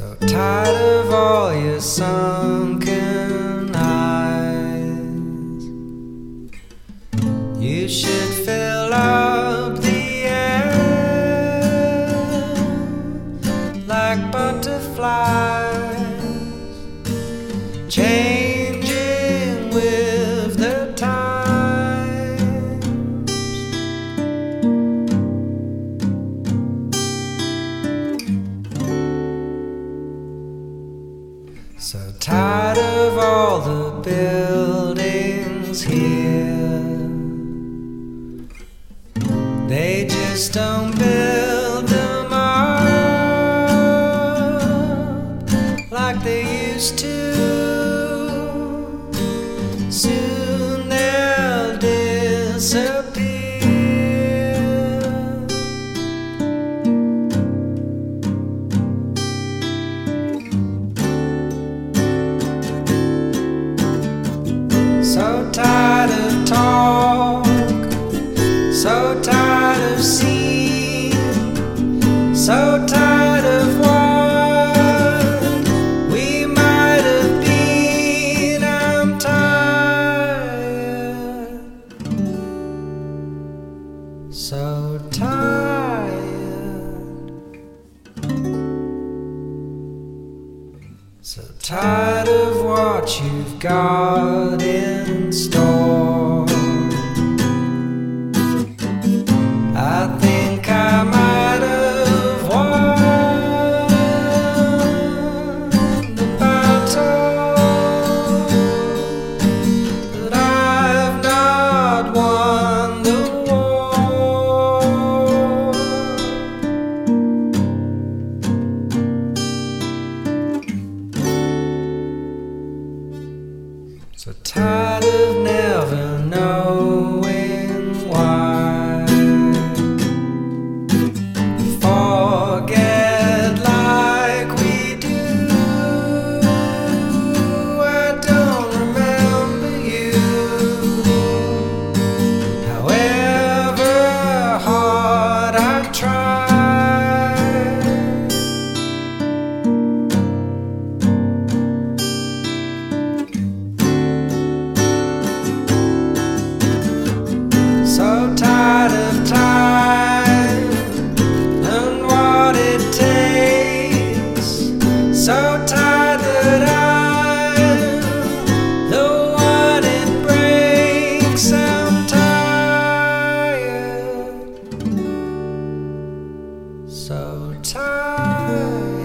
So tired of all your sunken eyes. You should fill up the air like butterflies. Change here. They just don't build them up like they used to. So tired of what we might have been. I'm tired. So tired. So tired of what you've got in store. time. time.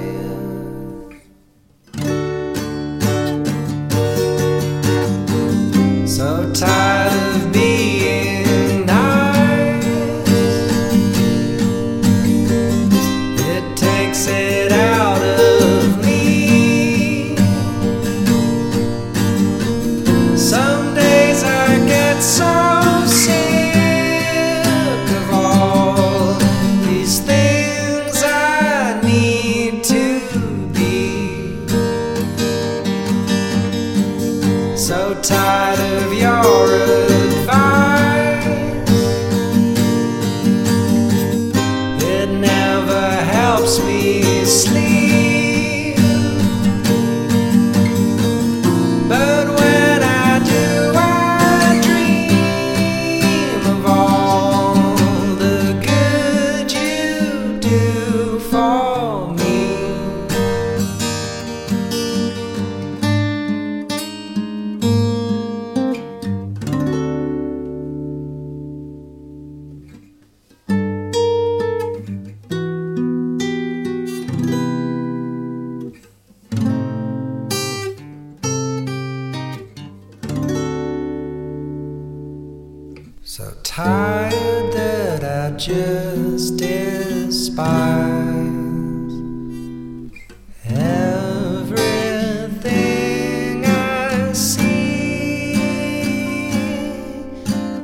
that I just despise everything I see.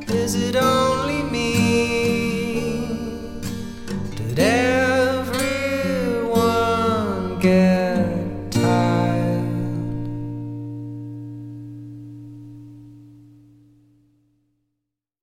Is it only me? Did everyone get?